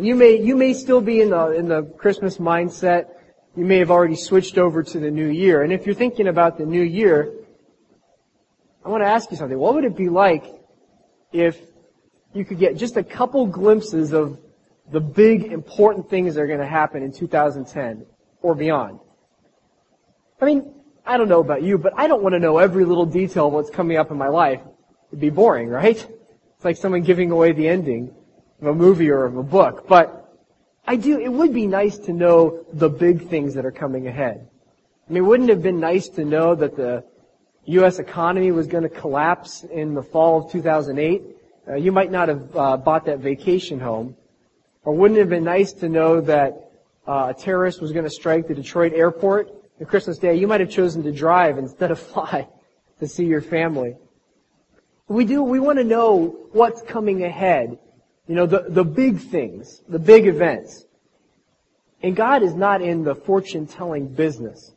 And you may, you may still be in the, in the Christmas mindset. You may have already switched over to the new year. And if you're thinking about the new year, I want to ask you something. What would it be like if you could get just a couple glimpses of the big important things that are going to happen in 2010 or beyond? I mean, I don't know about you, but I don't want to know every little detail of what's coming up in my life. It'd be boring, right? It's like someone giving away the ending of a movie or of a book. But I do, it would be nice to know the big things that are coming ahead. I mean, wouldn't it have been nice to know that the U.S. economy was going to collapse in the fall of 2008? Uh, you might not have uh, bought that vacation home. Or wouldn't it have been nice to know that uh, a terrorist was going to strike the Detroit airport on Christmas Day? You might have chosen to drive instead of fly to see your family. We do, we want to know what's coming ahead. You know, the, the big things, the big events. And God is not in the fortune telling business.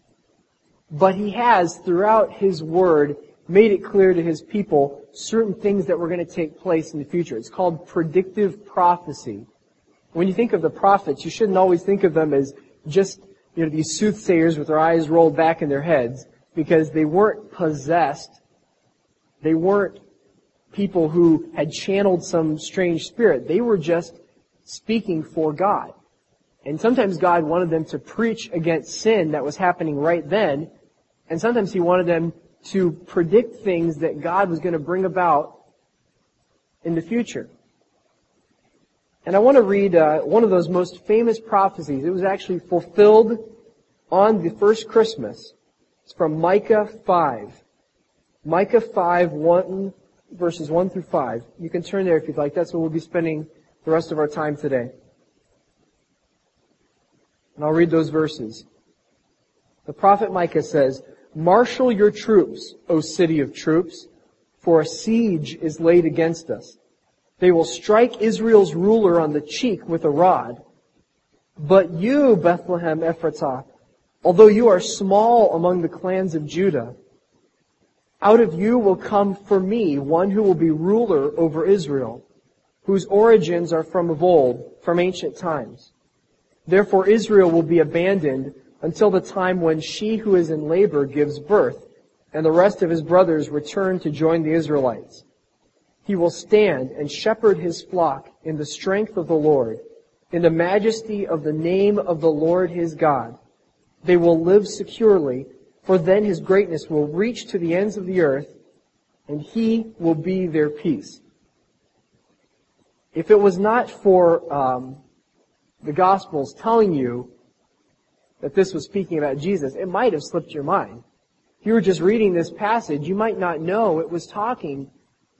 But He has, throughout His Word, made it clear to His people certain things that were going to take place in the future. It's called predictive prophecy. When you think of the prophets, you shouldn't always think of them as just, you know, these soothsayers with their eyes rolled back in their heads, because they weren't possessed. They weren't people who had channeled some strange spirit. They were just speaking for God. And sometimes God wanted them to preach against sin that was happening right then, and sometimes He wanted them to predict things that God was going to bring about in the future. And I want to read uh, one of those most famous prophecies. It was actually fulfilled on the first Christmas. It's from Micah 5. Micah 5, 1 verses 1 through 5. You can turn there if you'd like. That's where we'll be spending the rest of our time today. And I'll read those verses. The prophet Micah says, Marshal your troops, O city of troops, for a siege is laid against us. They will strike Israel's ruler on the cheek with a rod. But you, Bethlehem Ephratah, although you are small among the clans of Judah, out of you will come for me one who will be ruler over Israel, whose origins are from of old, from ancient times. Therefore Israel will be abandoned until the time when she who is in labor gives birth, and the rest of his brothers return to join the Israelites. He will stand and shepherd his flock in the strength of the Lord, in the majesty of the name of the Lord his God. They will live securely for then his greatness will reach to the ends of the earth, and he will be their peace. If it was not for um, the Gospels telling you that this was speaking about Jesus, it might have slipped your mind. If you were just reading this passage, you might not know it was talking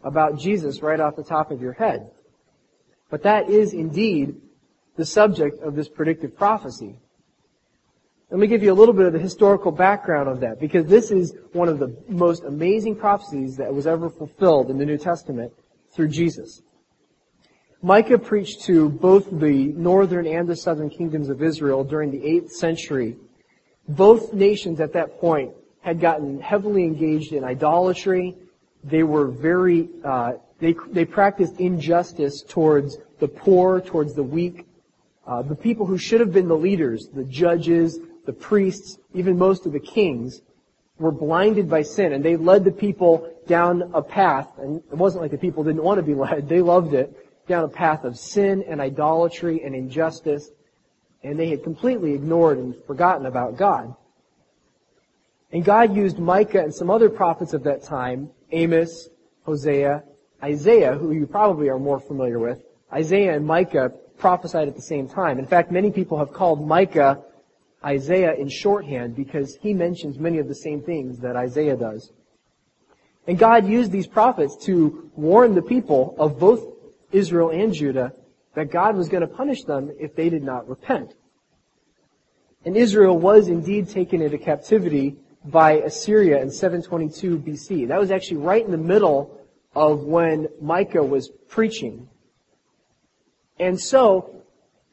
about Jesus right off the top of your head. But that is indeed the subject of this predictive prophecy. Let me give you a little bit of the historical background of that, because this is one of the most amazing prophecies that was ever fulfilled in the New Testament through Jesus. Micah preached to both the northern and the southern kingdoms of Israel during the 8th century. Both nations at that point had gotten heavily engaged in idolatry. They were very, uh, they, they practiced injustice towards the poor, towards the weak, uh, the people who should have been the leaders, the judges, the priests, even most of the kings, were blinded by sin and they led the people down a path, and it wasn't like the people didn't want to be led, they loved it, down a path of sin and idolatry and injustice, and they had completely ignored and forgotten about God. And God used Micah and some other prophets of that time, Amos, Hosea, Isaiah, who you probably are more familiar with. Isaiah and Micah prophesied at the same time. In fact, many people have called Micah Isaiah in shorthand because he mentions many of the same things that Isaiah does. And God used these prophets to warn the people of both Israel and Judah that God was going to punish them if they did not repent. And Israel was indeed taken into captivity by Assyria in 722 BC. That was actually right in the middle of when Micah was preaching. And so,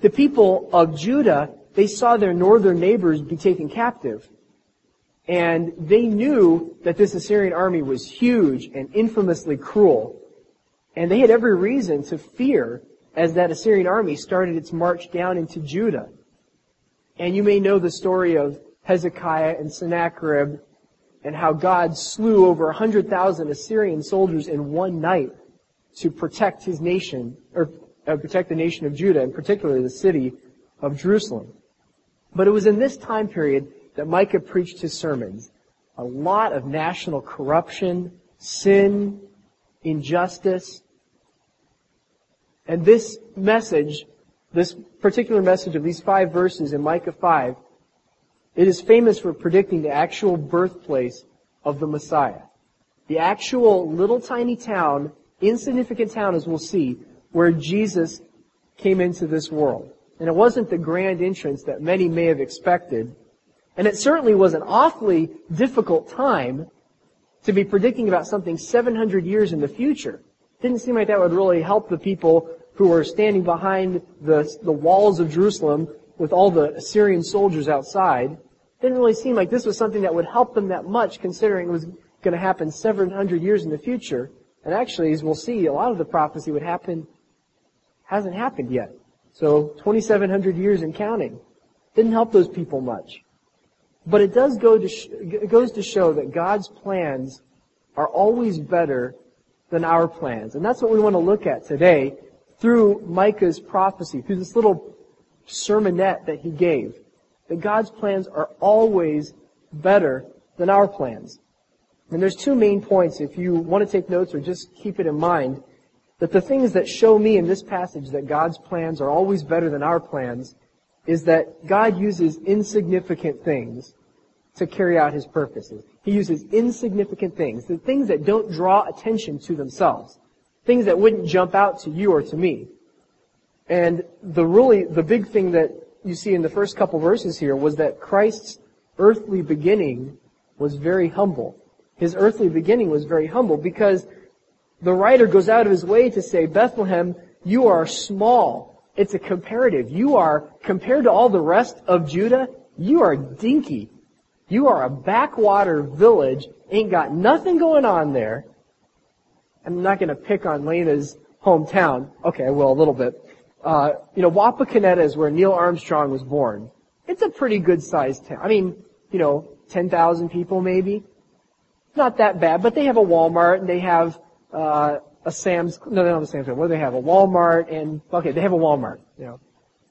the people of Judah they saw their northern neighbors be taken captive. And they knew that this Assyrian army was huge and infamously cruel. And they had every reason to fear as that Assyrian army started its march down into Judah. And you may know the story of Hezekiah and Sennacherib and how God slew over 100,000 Assyrian soldiers in one night to protect his nation, or uh, protect the nation of Judah, and particularly the city of Jerusalem. But it was in this time period that Micah preached his sermons. A lot of national corruption, sin, injustice. And this message, this particular message of these five verses in Micah 5, it is famous for predicting the actual birthplace of the Messiah. The actual little tiny town, insignificant town as we'll see, where Jesus came into this world. And it wasn't the grand entrance that many may have expected. And it certainly was an awfully difficult time to be predicting about something 700 years in the future. Didn't seem like that would really help the people who were standing behind the, the walls of Jerusalem with all the Assyrian soldiers outside. Didn't really seem like this was something that would help them that much considering it was going to happen 700 years in the future. And actually, as we'll see, a lot of the prophecy would happen, hasn't happened yet. So 2,700 years and counting. Didn't help those people much. But it does go to sh- it goes to show that God's plans are always better than our plans. And that's what we want to look at today through Micah's prophecy, through this little sermonette that he gave. That God's plans are always better than our plans. And there's two main points if you want to take notes or just keep it in mind that the things that show me in this passage that God's plans are always better than our plans is that God uses insignificant things to carry out his purposes. He uses insignificant things, the things that don't draw attention to themselves, things that wouldn't jump out to you or to me. And the really, the big thing that you see in the first couple verses here was that Christ's earthly beginning was very humble. His earthly beginning was very humble because the writer goes out of his way to say, Bethlehem, you are small. It's a comparative. You are, compared to all the rest of Judah, you are dinky. You are a backwater village, ain't got nothing going on there. I'm not gonna pick on Lena's hometown. Okay, well, a little bit. Uh, you know, Wapakoneta is where Neil Armstrong was born. It's a pretty good sized town. I mean, you know, 10,000 people maybe. Not that bad, but they have a Walmart and they have uh, a Sam's, no, have a Sam's Club. What do they have? A Walmart and, okay, they have a Walmart, you know.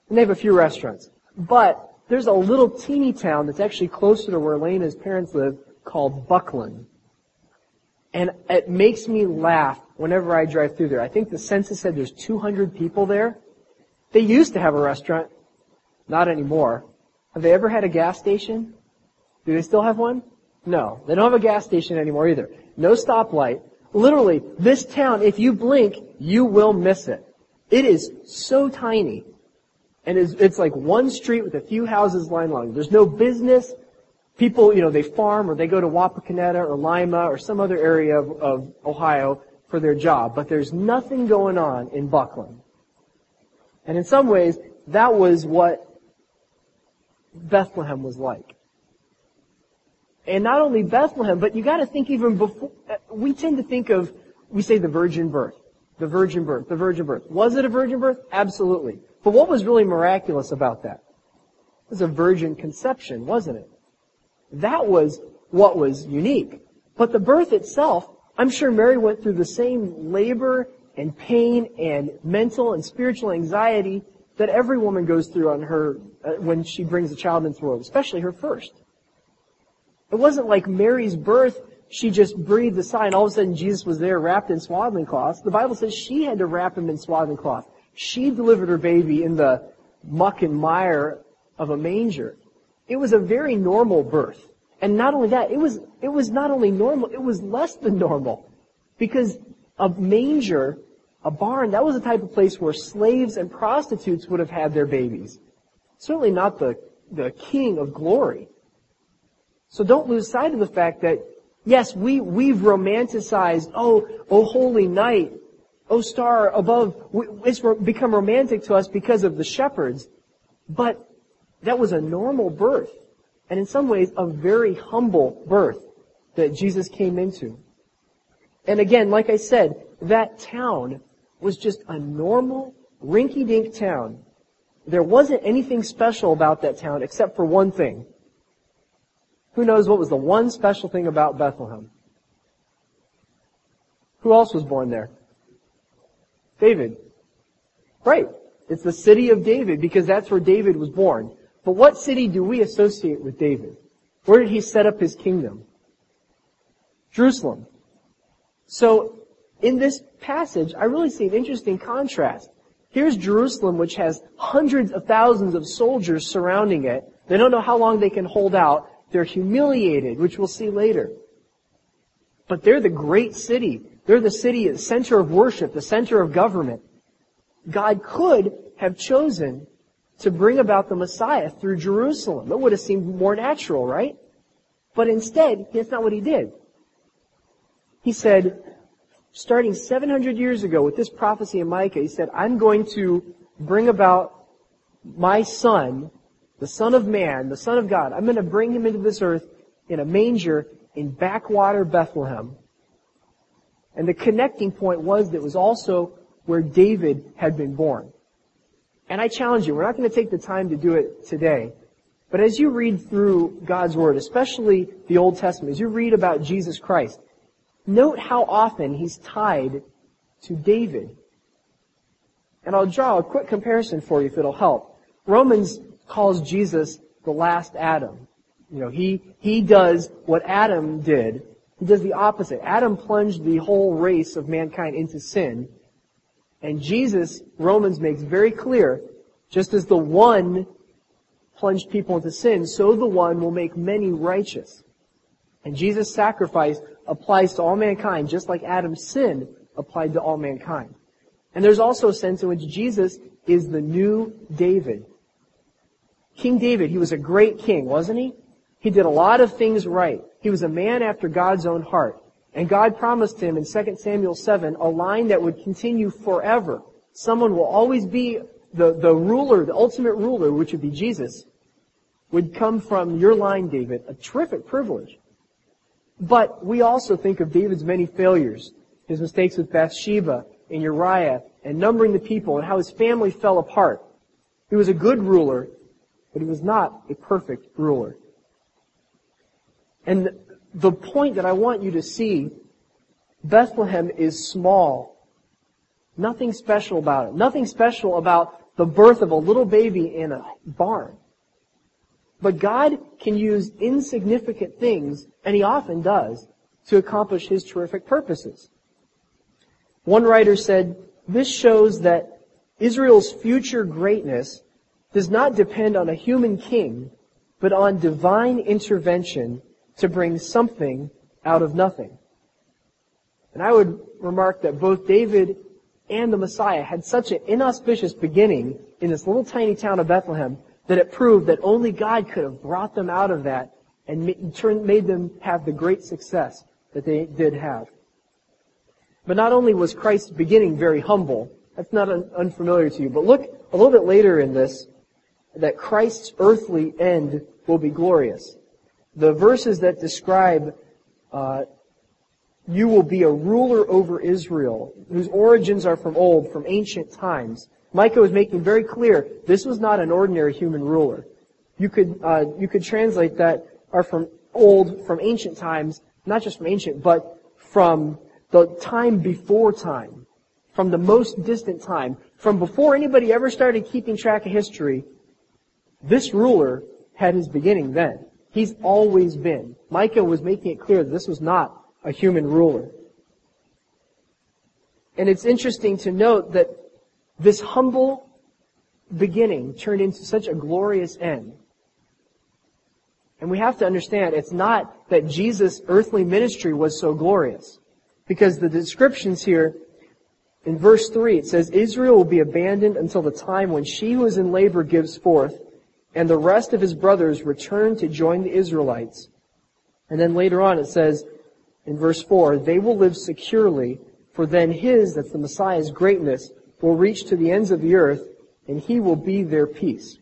And they have a few restaurants. But there's a little teeny town that's actually closer to where Lena's parents live called Buckland. And it makes me laugh whenever I drive through there. I think the census said there's 200 people there. They used to have a restaurant. Not anymore. Have they ever had a gas station? Do they still have one? No. They don't have a gas station anymore either. No stoplight. Literally, this town, if you blink, you will miss it. It is so tiny. And it's, it's like one street with a few houses lined along. There's no business. People, you know, they farm or they go to Wapakoneta or Lima or some other area of, of Ohio for their job. But there's nothing going on in Buckland. And in some ways, that was what Bethlehem was like. And not only Bethlehem, but you gotta think even before, we tend to think of, we say the virgin birth. The virgin birth, the virgin birth. Was it a virgin birth? Absolutely. But what was really miraculous about that? It was a virgin conception, wasn't it? That was what was unique. But the birth itself, I'm sure Mary went through the same labor and pain and mental and spiritual anxiety that every woman goes through on her uh, when she brings a child into the world, especially her first. It wasn't like Mary's birth, she just breathed a sigh and all of a sudden Jesus was there wrapped in swaddling cloths. The Bible says she had to wrap him in swaddling cloth. She delivered her baby in the muck and mire of a manger. It was a very normal birth. And not only that, it was, it was not only normal, it was less than normal. Because a manger, a barn, that was the type of place where slaves and prostitutes would have had their babies. Certainly not the, the king of glory. So don't lose sight of the fact that, yes, we, we've romanticized, oh, oh holy night, oh star above, it's become romantic to us because of the shepherds. But that was a normal birth. And in some ways, a very humble birth that Jesus came into. And again, like I said, that town was just a normal, rinky-dink town. There wasn't anything special about that town except for one thing. Who knows what was the one special thing about Bethlehem? Who else was born there? David. Right. It's the city of David because that's where David was born. But what city do we associate with David? Where did he set up his kingdom? Jerusalem. So, in this passage, I really see an interesting contrast. Here's Jerusalem, which has hundreds of thousands of soldiers surrounding it. They don't know how long they can hold out. They're humiliated, which we'll see later. But they're the great city. They're the city, the center of worship, the center of government. God could have chosen to bring about the Messiah through Jerusalem. It would have seemed more natural, right? But instead, that's not what he did. He said, starting 700 years ago with this prophecy in Micah, he said, I'm going to bring about my son, the son of man, the son of God. I'm going to bring him into this earth in a manger in backwater Bethlehem. And the connecting point was that it was also where David had been born. And I challenge you, we're not going to take the time to do it today. But as you read through God's Word, especially the Old Testament, as you read about Jesus Christ, note how often he's tied to David. And I'll draw a quick comparison for you if it'll help. Romans calls Jesus the last Adam. You know, he, he does what Adam did. He does the opposite. Adam plunged the whole race of mankind into sin. And Jesus, Romans makes very clear, just as the one plunged people into sin, so the one will make many righteous. And Jesus' sacrifice applies to all mankind, just like Adam's sin applied to all mankind. And there's also a sense in which Jesus is the new David. King David, he was a great king, wasn't he? He did a lot of things right. He was a man after God's own heart. And God promised him in 2 Samuel 7 a line that would continue forever. Someone will always be the, the ruler, the ultimate ruler, which would be Jesus, would come from your line, David. A terrific privilege. But we also think of David's many failures, his mistakes with Bathsheba and Uriah and numbering the people and how his family fell apart. He was a good ruler, but he was not a perfect ruler. And the point that I want you to see, Bethlehem is small. Nothing special about it. Nothing special about the birth of a little baby in a barn. But God can use insignificant things, and He often does, to accomplish His terrific purposes. One writer said, this shows that Israel's future greatness does not depend on a human king, but on divine intervention to bring something out of nothing. And I would remark that both David and the Messiah had such an inauspicious beginning in this little tiny town of Bethlehem that it proved that only God could have brought them out of that and made them have the great success that they did have. But not only was Christ's beginning very humble, that's not unfamiliar to you, but look a little bit later in this, that Christ's earthly end will be glorious the verses that describe uh, you will be a ruler over Israel, whose origins are from old, from ancient times. Micah was making very clear this was not an ordinary human ruler. You could uh, you could translate that are from old, from ancient times, not just from ancient, but from the time before time, from the most distant time, from before anybody ever started keeping track of history. This ruler had his beginning then. He's always been. Micah was making it clear that this was not a human ruler. And it's interesting to note that this humble beginning turned into such a glorious end. And we have to understand it's not that Jesus' earthly ministry was so glorious. Because the descriptions here in verse 3, it says, Israel will be abandoned until the time when she who is in labor gives forth, and the rest of his brothers returned to join the Israelites. And then later on it says in verse 4, they will live securely, for then his, that's the Messiah's greatness, will reach to the ends of the earth, and he will be their peace.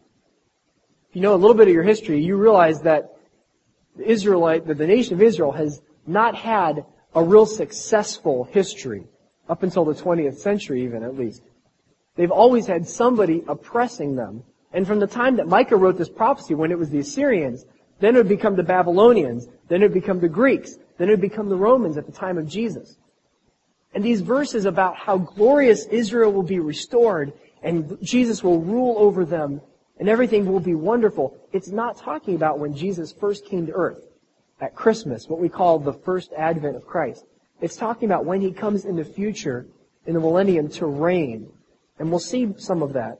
If you know a little bit of your history, you realize that the Israelite, that the nation of Israel has not had a real successful history, up until the 20th century even at least. They've always had somebody oppressing them. And from the time that Micah wrote this prophecy, when it was the Assyrians, then it would become the Babylonians, then it would become the Greeks, then it would become the Romans at the time of Jesus. And these verses about how glorious Israel will be restored and Jesus will rule over them and everything will be wonderful. It's not talking about when Jesus first came to earth at Christmas, what we call the first advent of Christ. It's talking about when he comes in the future, in the millennium, to reign. And we'll see some of that.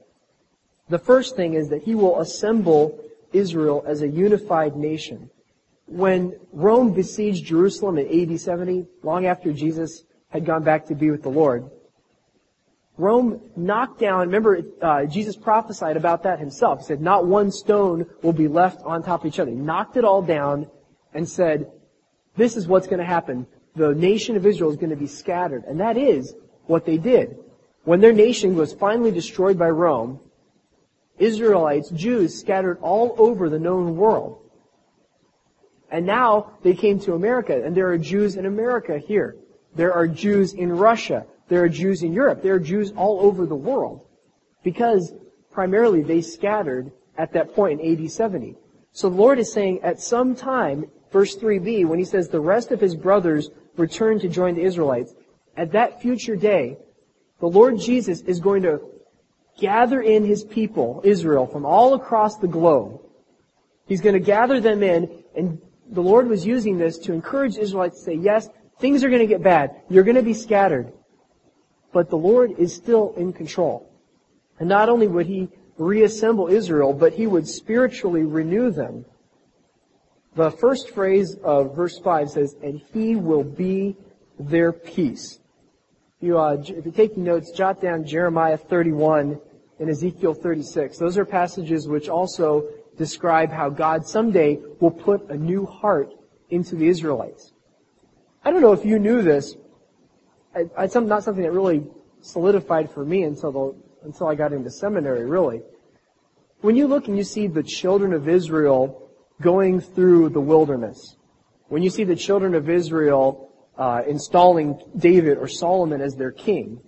The first thing is that he will assemble Israel as a unified nation. When Rome besieged Jerusalem in AD 70, long after Jesus had gone back to be with the Lord, Rome knocked down, remember, uh, Jesus prophesied about that himself. He said, not one stone will be left on top of each other. He knocked it all down and said, this is what's going to happen. The nation of Israel is going to be scattered. And that is what they did. When their nation was finally destroyed by Rome, Israelites, Jews, scattered all over the known world. And now they came to America, and there are Jews in America here. There are Jews in Russia. There are Jews in Europe. There are Jews all over the world. Because primarily they scattered at that point in AD 70. So the Lord is saying at some time, verse 3b, when he says the rest of his brothers return to join the Israelites, at that future day, the Lord Jesus is going to gather in his people, Israel, from all across the globe. He's going to gather them in, and the Lord was using this to encourage Israelites to say, yes, things are going to get bad. You're going to be scattered. But the Lord is still in control. And not only would he reassemble Israel, but he would spiritually renew them. The first phrase of verse 5 says, and he will be their peace. You, uh, if you're taking notes, jot down Jeremiah 31 and Ezekiel 36. Those are passages which also describe how God someday will put a new heart into the Israelites. I don't know if you knew this. It's not something that really solidified for me until the, until I got into seminary, really. When you look and you see the children of Israel going through the wilderness, when you see the children of Israel uh, installing David or Solomon as their king,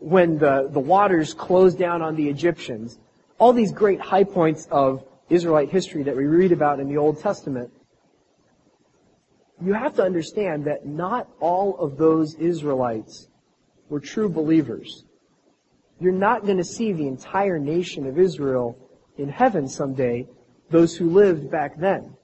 when the, the waters closed down on the Egyptians, all these great high points of Israelite history that we read about in the Old Testament, you have to understand that not all of those Israelites were true believers. You're not going to see the entire nation of Israel in heaven someday, those who lived back then.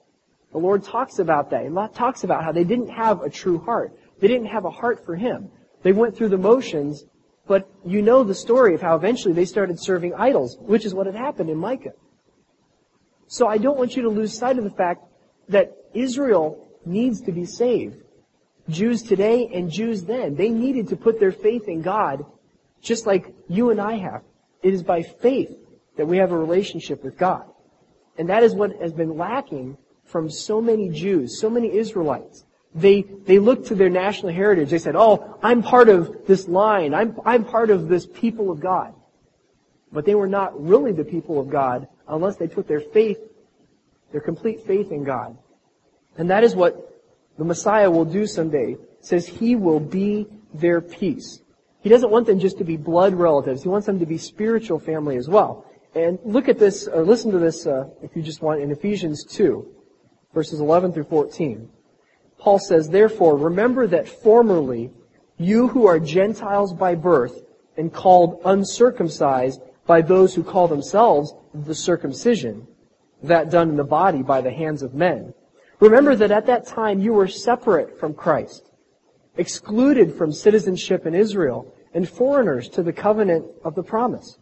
The Lord talks about that. He talks about how they didn't have a true heart. They didn't have a heart for Him. They went through the motions but you know the story of how eventually they started serving idols, which is what had happened in Micah. So I don't want you to lose sight of the fact that Israel needs to be saved. Jews today and Jews then, they needed to put their faith in God just like you and I have. It is by faith that we have a relationship with God. And that is what has been lacking from so many Jews, so many Israelites. They, they looked to their national heritage. They said, oh, I'm part of this line. I'm, I'm part of this people of God. But they were not really the people of God unless they put their faith, their complete faith in God. And that is what the Messiah will do someday. It says he will be their peace. He doesn't want them just to be blood relatives. He wants them to be spiritual family as well. And look at this, or listen to this, uh, if you just want, in Ephesians 2, verses 11 through 14. Paul says, therefore, remember that formerly you who are Gentiles by birth and called uncircumcised by those who call themselves the circumcision, that done in the body by the hands of men. Remember that at that time you were separate from Christ, excluded from citizenship in Israel, and foreigners to the covenant of the promise,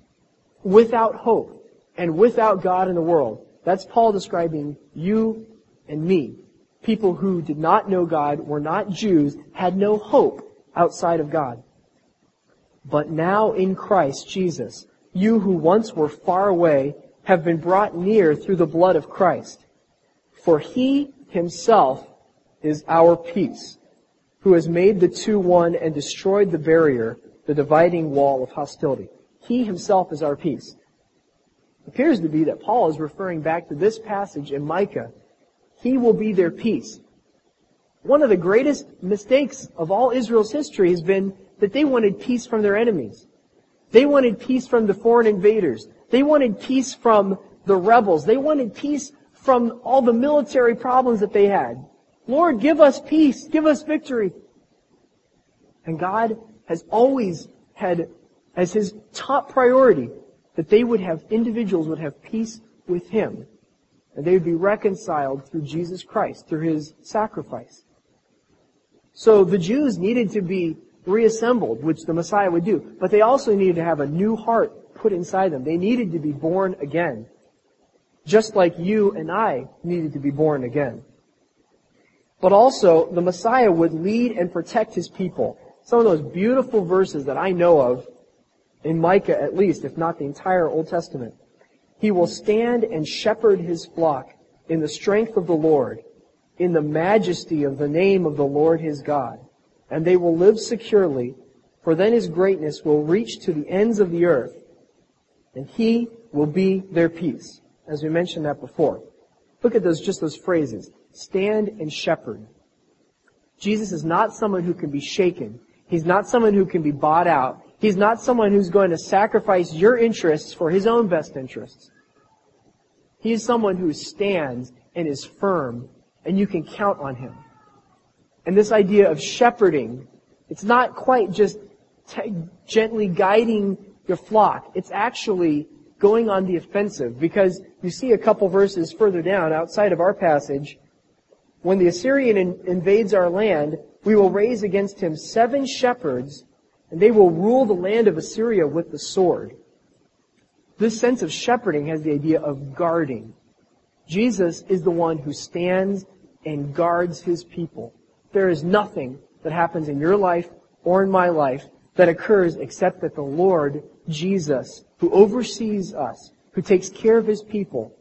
without hope and without God in the world. That's Paul describing you and me people who did not know God, were not Jews, had no hope outside of God. But now in Christ Jesus, you who once were far away have been brought near through the blood of Christ. For he himself is our peace, who has made the two one and destroyed the barrier, the dividing wall of hostility. He himself is our peace. It appears to be that Paul is referring back to this passage in Micah he will be their peace. One of the greatest mistakes of all Israel's history has been that they wanted peace from their enemies. They wanted peace from the foreign invaders. They wanted peace from the rebels. They wanted peace from all the military problems that they had. Lord, give us peace. Give us victory. And God has always had as his top priority that they would have, individuals would have peace with him. And they would be reconciled through Jesus Christ, through his sacrifice. So the Jews needed to be reassembled, which the Messiah would do. But they also needed to have a new heart put inside them. They needed to be born again. Just like you and I needed to be born again. But also, the Messiah would lead and protect his people. Some of those beautiful verses that I know of, in Micah at least, if not the entire Old Testament. He will stand and shepherd his flock in the strength of the Lord, in the majesty of the name of the Lord his God. And they will live securely, for then his greatness will reach to the ends of the earth, and he will be their peace. As we mentioned that before. Look at those, just those phrases. Stand and shepherd. Jesus is not someone who can be shaken. He's not someone who can be bought out. He's not someone who's going to sacrifice your interests for his own best interests. He is someone who stands and is firm, and you can count on him. And this idea of shepherding, it's not quite just t- gently guiding your flock. It's actually going on the offensive because you see a couple verses further down outside of our passage, when the Assyrian in- invades our land, we will raise against him seven shepherds and they will rule the land of Assyria with the sword. This sense of shepherding has the idea of guarding. Jesus is the one who stands and guards his people. There is nothing that happens in your life or in my life that occurs except that the Lord Jesus, who oversees us, who takes care of his people,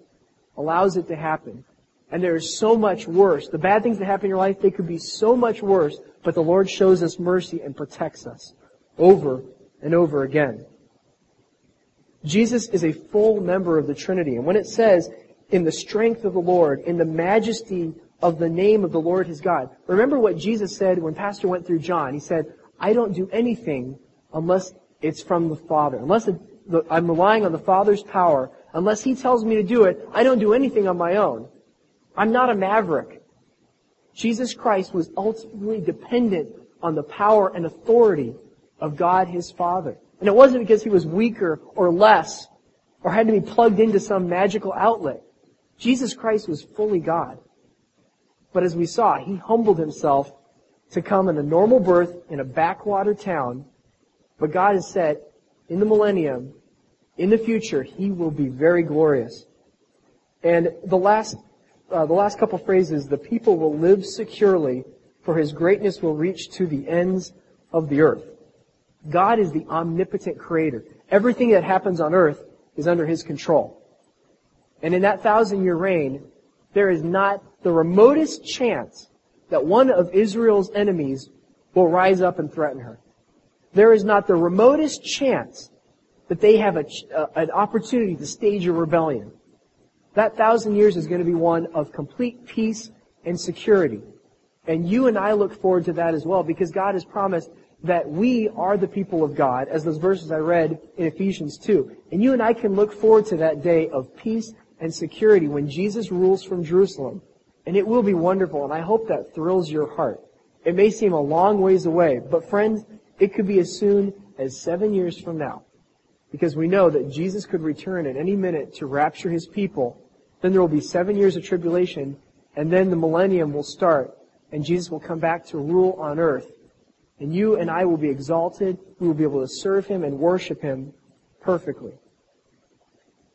allows it to happen. And there is so much worse. The bad things that happen in your life, they could be so much worse, but the Lord shows us mercy and protects us over and over again. Jesus is a full member of the Trinity. And when it says, in the strength of the Lord, in the majesty of the name of the Lord his God, remember what Jesus said when Pastor went through John. He said, I don't do anything unless it's from the Father. Unless it, the, I'm relying on the Father's power. Unless he tells me to do it, I don't do anything on my own. I'm not a maverick. Jesus Christ was ultimately dependent on the power and authority of God his Father. And it wasn't because he was weaker or less or had to be plugged into some magical outlet. Jesus Christ was fully God. But as we saw, he humbled himself to come in a normal birth in a backwater town. But God has said, in the millennium, in the future, he will be very glorious. And the last, uh, the last couple phrases, the people will live securely, for his greatness will reach to the ends of the earth. God is the omnipotent creator. Everything that happens on earth is under his control. And in that thousand year reign, there is not the remotest chance that one of Israel's enemies will rise up and threaten her. There is not the remotest chance that they have a, an opportunity to stage a rebellion. That thousand years is going to be one of complete peace and security. And you and I look forward to that as well because God has promised that we are the people of God, as those verses I read in Ephesians 2. And you and I can look forward to that day of peace and security when Jesus rules from Jerusalem. And it will be wonderful, and I hope that thrills your heart. It may seem a long ways away, but friends, it could be as soon as seven years from now. Because we know that Jesus could return at any minute to rapture his people. Then there will be seven years of tribulation, and then the millennium will start, and Jesus will come back to rule on earth and you and I will be exalted. We will be able to serve Him and worship Him perfectly.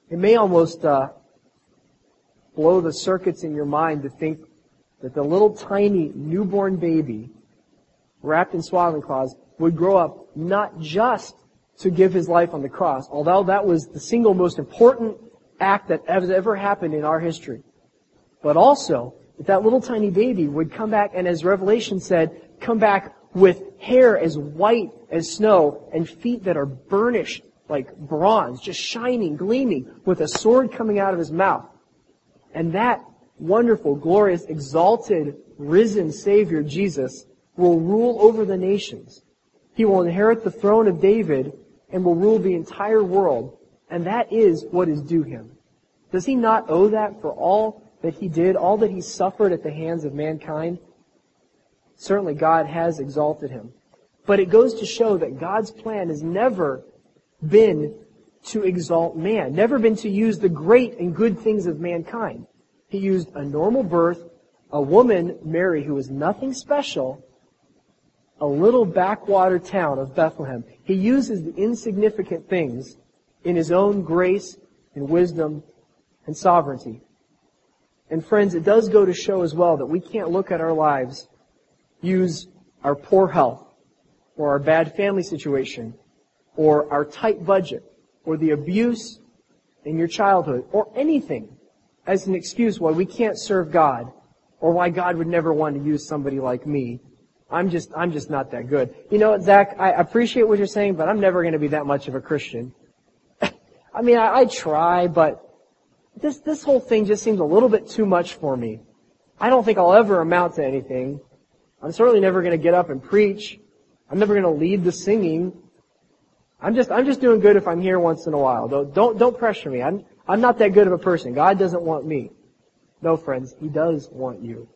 It may almost uh, blow the circuits in your mind to think that the little tiny newborn baby wrapped in swaddling cloths would grow up not just to give his life on the cross, although that was the single most important act that has ever happened in our history, but also that that little tiny baby would come back and as Revelation said, come back with hair as white as snow and feet that are burnished like bronze, just shining, gleaming, with a sword coming out of his mouth. And that wonderful, glorious, exalted, risen Savior, Jesus, will rule over the nations. He will inherit the throne of David, and will rule the entire world, and that is what is due him. Does he not owe that for all that he did, all that he suffered at the hands of mankind? Certainly God has exalted him. But it goes to show that God's plan has never been to exalt man, never been to use the great and good things of mankind. He used a normal birth, a woman, Mary, who was nothing special, a little backwater town of Bethlehem. He uses the insignificant things in his own grace and wisdom and sovereignty. And friends, it does go to show as well that we can't look at our lives, use our poor health, or our bad family situation, or our tight budget, or the abuse in your childhood, or anything as an excuse why we can't serve God, or why God would never want to use somebody like me. I'm just, I'm just not that good. You know Zach, I appreciate what you're saying, but I'm never going to be that much of a Christian. I mean, I, I try, but this, this whole thing just seems a little bit too much for me. I don't think I'll ever amount to anything. I'm certainly never going to get up and preach. I'm never going to lead the singing. I'm just, I'm just doing good if I'm here once in a while. Don't, don't, don't pressure me. I'm, I'm not that good of a person. God doesn't want me. No, friends, He does want you.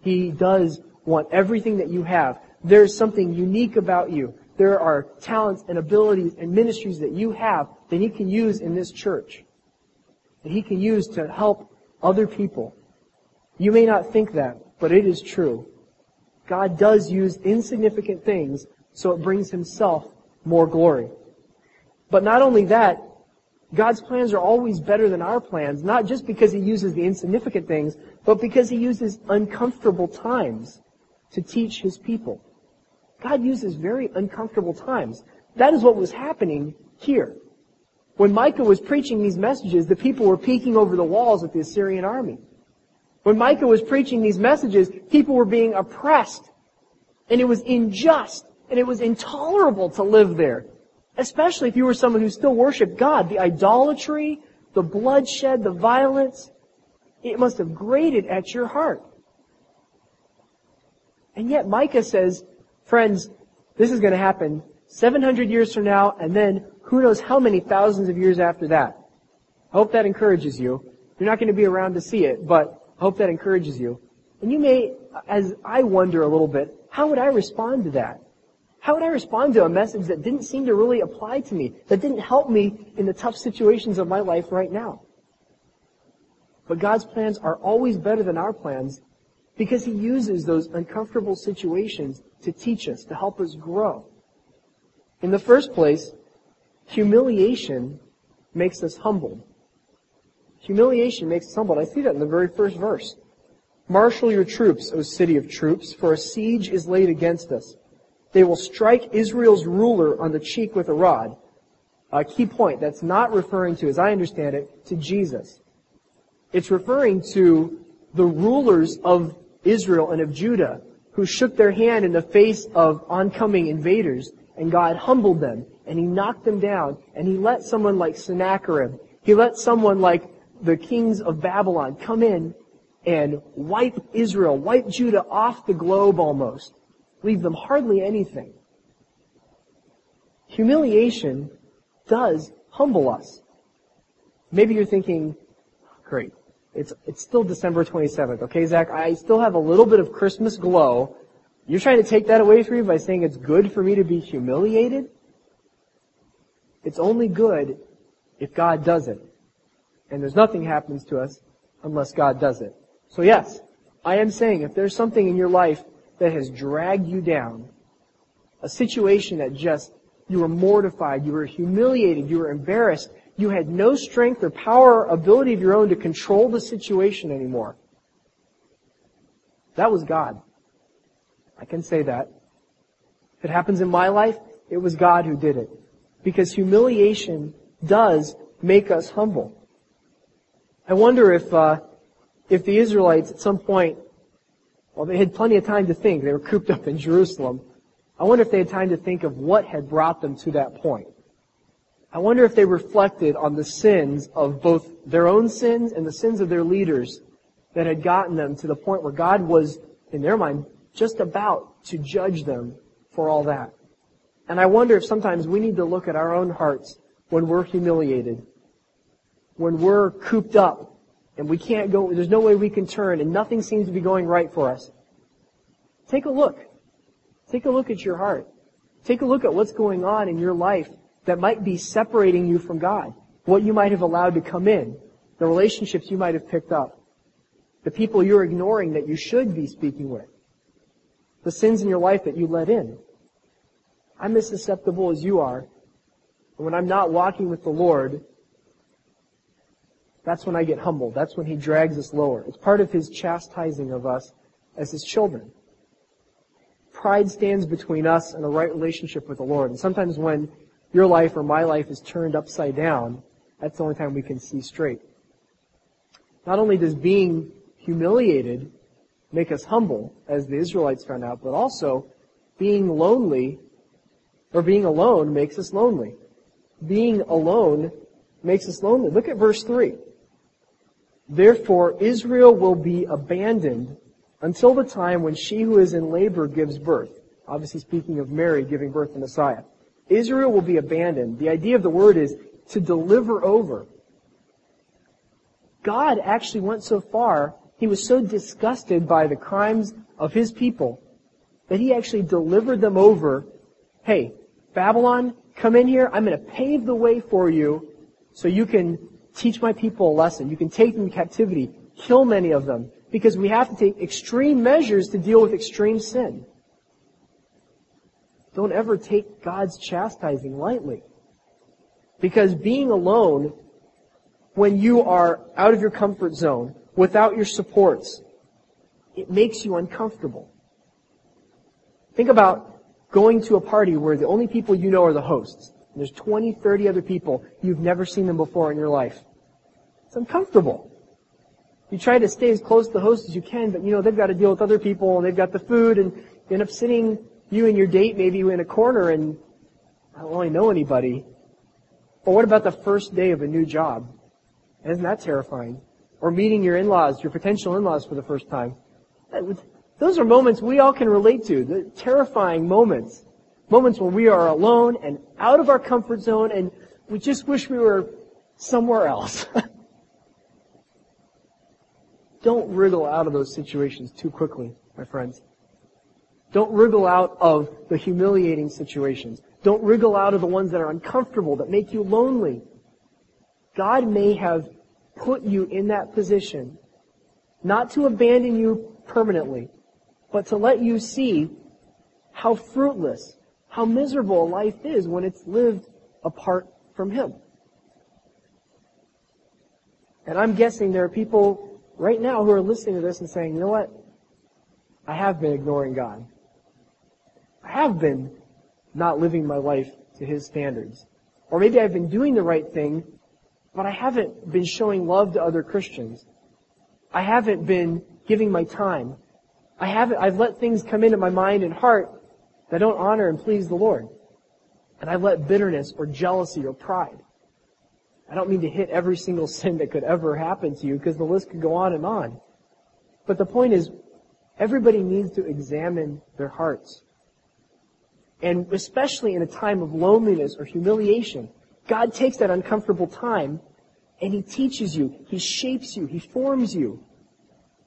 He does want everything that you have. There's something unique about you. There are talents and abilities and ministries that you have that He can use in this church that he can use to help other people. You may not think that, but it is true. God does use insignificant things so it brings himself more glory. But not only that, God's plans are always better than our plans, not just because he uses the insignificant things, but because he uses uncomfortable times to teach his people. God uses very uncomfortable times. That is what was happening here. When Micah was preaching these messages, the people were peeking over the walls at the Assyrian army. When Micah was preaching these messages, people were being oppressed. And it was unjust. And it was intolerable to live there. Especially if you were someone who still worshiped God. The idolatry, the bloodshed, the violence, it must have grated at your heart. And yet Micah says, friends, this is going to happen 700 years from now, and then who knows how many thousands of years after that. I hope that encourages you. You're not going to be around to see it, but I hope that encourages you. And you may, as I wonder a little bit, how would I respond to that? How would I respond to a message that didn't seem to really apply to me, that didn't help me in the tough situations of my life right now? But God's plans are always better than our plans because He uses those uncomfortable situations to teach us, to help us grow. In the first place, Humiliation makes us humble. Humiliation makes us humble. I see that in the very first verse. Marshal your troops, O city of troops, for a siege is laid against us. They will strike Israel's ruler on the cheek with a rod. A key point, that's not referring to, as I understand it, to Jesus. It's referring to the rulers of Israel and of Judah who shook their hand in the face of oncoming invaders and God humbled them and he knocked them down and he let someone like Sennacherib, he let someone like the kings of Babylon come in and wipe Israel, wipe Judah off the globe almost, leave them hardly anything. Humiliation does humble us. Maybe you're thinking, great, it's, it's still December 27th, okay, Zach? I still have a little bit of Christmas glow. You're trying to take that away from me by saying it's good for me to be humiliated? It's only good if God does it. And there's nothing happens to us unless God does it. So yes, I am saying if there's something in your life that has dragged you down, a situation that just, you were mortified, you were humiliated, you were embarrassed, you had no strength or power or ability of your own to control the situation anymore. That was God. I can say that. If it happens in my life, it was God who did it because humiliation does make us humble. I wonder if uh, if the Israelites at some point, well, they had plenty of time to think. They were cooped up in Jerusalem. I wonder if they had time to think of what had brought them to that point. I wonder if they reflected on the sins of both their own sins and the sins of their leaders that had gotten them to the point where God was, in their mind, just about to judge them for all that. And I wonder if sometimes we need to look at our own hearts when we're humiliated, when we're cooped up, and we can't go, there's no way we can turn, and nothing seems to be going right for us. Take a look. Take a look at your heart. Take a look at what's going on in your life that might be separating you from God. What you might have allowed to come in. The relationships you might have picked up. The people you're ignoring that you should be speaking with. The sins in your life that you let in. I'm as susceptible as you are. And when I'm not walking with the Lord, that's when I get humbled. That's when He drags us lower. It's part of His chastising of us as His children. Pride stands between us and a right relationship with the Lord. And sometimes when your life or my life is turned upside down, that's the only time we can see straight. Not only does being humiliated make us humble, as the Israelites found out, but also being lonely or being alone makes us lonely. Being alone makes us lonely. Look at verse 3. Therefore Israel will be abandoned until the time when she who is in labor gives birth. Obviously speaking of Mary giving birth to Messiah. Israel will be abandoned. The idea of the word is to deliver over. God actually went so far, he was so disgusted by the crimes of his people that he actually delivered them over. Hey, Babylon, come in here. I'm going to pave the way for you so you can teach my people a lesson. You can take them to captivity, kill many of them, because we have to take extreme measures to deal with extreme sin. Don't ever take God's chastising lightly. Because being alone, when you are out of your comfort zone, without your supports, it makes you uncomfortable. Think about going to a party where the only people you know are the hosts. There's 20, 30 other people. You've never seen them before in your life. It's uncomfortable. You try to stay as close to the host as you can, but you know, they've got to deal with other people and they've got the food and you end up sitting, you and your date maybe in a corner and I don't really know anybody. Or what about the first day of a new job? Isn't that terrifying? Or meeting your in-laws, your potential in-laws for the first time. Those are moments we all can relate to. The terrifying moments. Moments when we are alone and out of our comfort zone and we just wish we were somewhere else. Don't wriggle out of those situations too quickly, my friends. Don't wriggle out of the humiliating situations. Don't wriggle out of the ones that are uncomfortable, that make you lonely. God may have put you in that position, not to abandon you permanently, but to let you see how fruitless, how miserable life is when it's lived apart from Him. And I'm guessing there are people right now who are listening to this and saying, you know what? I have been ignoring God. I have been not living my life to His standards. Or maybe I've been doing the right thing, but I haven't been showing love to other Christians. I haven't been giving my time. I haven't, I've let things come into my mind and heart that don't honor and please the Lord. And I've let bitterness or jealousy or pride. I don't mean to hit every single sin that could ever happen to you because the list could go on and on. But the point is, everybody needs to examine their hearts. And especially in a time of loneliness or humiliation, God takes that uncomfortable time and He teaches you, He shapes you, He forms you.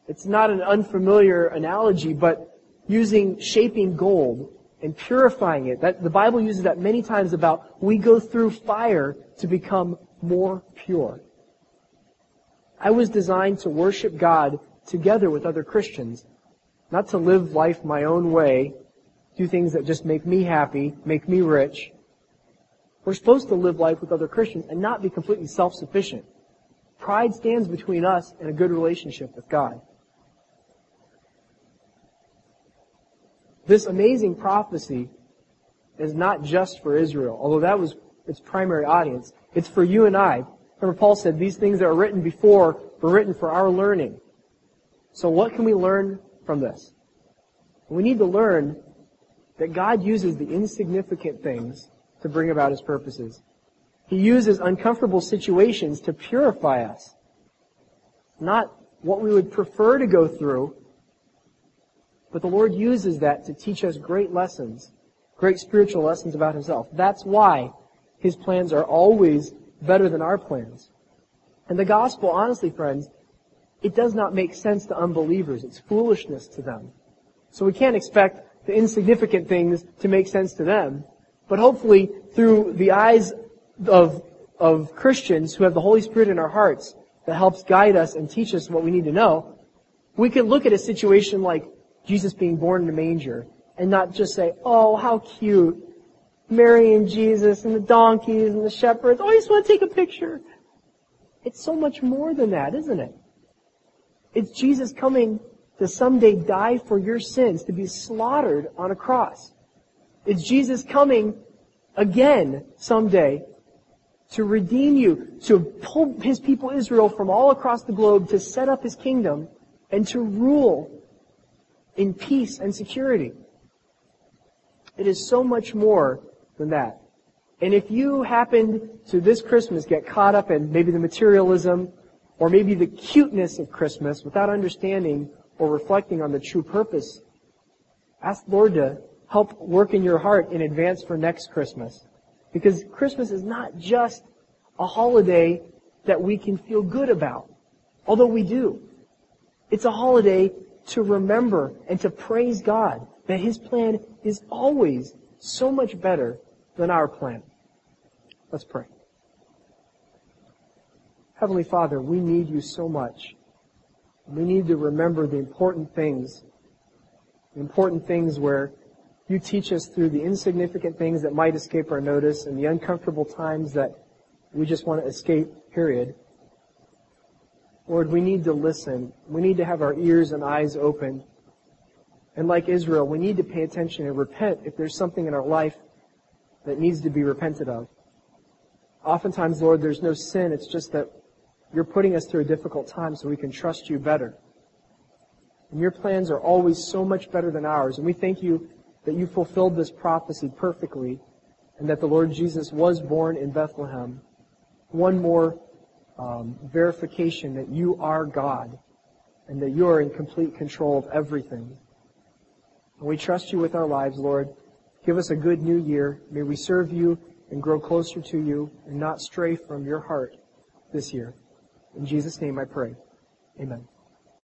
It's not an unfamiliar analogy, but using shaping gold and purifying it. That, the Bible uses that many times about we go through fire to become more pure. I was designed to worship God together with other Christians, not to live life my own way, do things that just make me happy, make me rich. We're supposed to live life with other Christians and not be completely self-sufficient. Pride stands between us and a good relationship with God. This amazing prophecy is not just for Israel, although that was its primary audience. It's for you and I. Remember, Paul said these things that are written before were written for our learning. So what can we learn from this? We need to learn that God uses the insignificant things to bring about His purposes. He uses uncomfortable situations to purify us. Not what we would prefer to go through, but the Lord uses that to teach us great lessons great spiritual lessons about himself. That's why his plans are always better than our plans. And the gospel, honestly, friends, it does not make sense to unbelievers. It's foolishness to them. So we can't expect the insignificant things to make sense to them. But hopefully, through the eyes of, of Christians who have the Holy Spirit in our hearts that helps guide us and teach us what we need to know, we can look at a situation like Jesus being born in a manger and not just say, oh, how cute. Mary and Jesus and the donkeys and the shepherds. Oh, I just want to take a picture. It's so much more than that, isn't it? It's Jesus coming to someday die for your sins, to be slaughtered on a cross. It's Jesus coming again someday to redeem you, to pull his people Israel from all across the globe to set up his kingdom and to rule in peace and security. It is so much more than that. And if you happened to this Christmas get caught up in maybe the materialism or maybe the cuteness of Christmas without understanding or reflecting on the true purpose, ask Lord to help work in your heart in advance for next Christmas. Because Christmas is not just a holiday that we can feel good about, although we do. It's a holiday to remember and to praise God that His plan is always so much better than our plan. Let's pray. Heavenly Father, we need you so much. We need to remember the important things, the important things where you teach us through the insignificant things that might escape our notice and the uncomfortable times that we just want to escape, period. Lord, we need to listen. We need to have our ears and eyes open. And like Israel, we need to pay attention and repent if there's something in our life that needs to be repented of. Oftentimes, Lord, there's no sin. It's just that you're putting us through a difficult time so we can trust you better. And your plans are always so much better than ours. And we thank you that you fulfilled this prophecy perfectly and that the Lord Jesus was born in Bethlehem. One more um, verification that you are God and that you are in complete control of everything. And we trust you with our lives, Lord. Give us a good new year. May we serve you and grow closer to you and not stray from your heart this year. In Jesus' name I pray. Amen.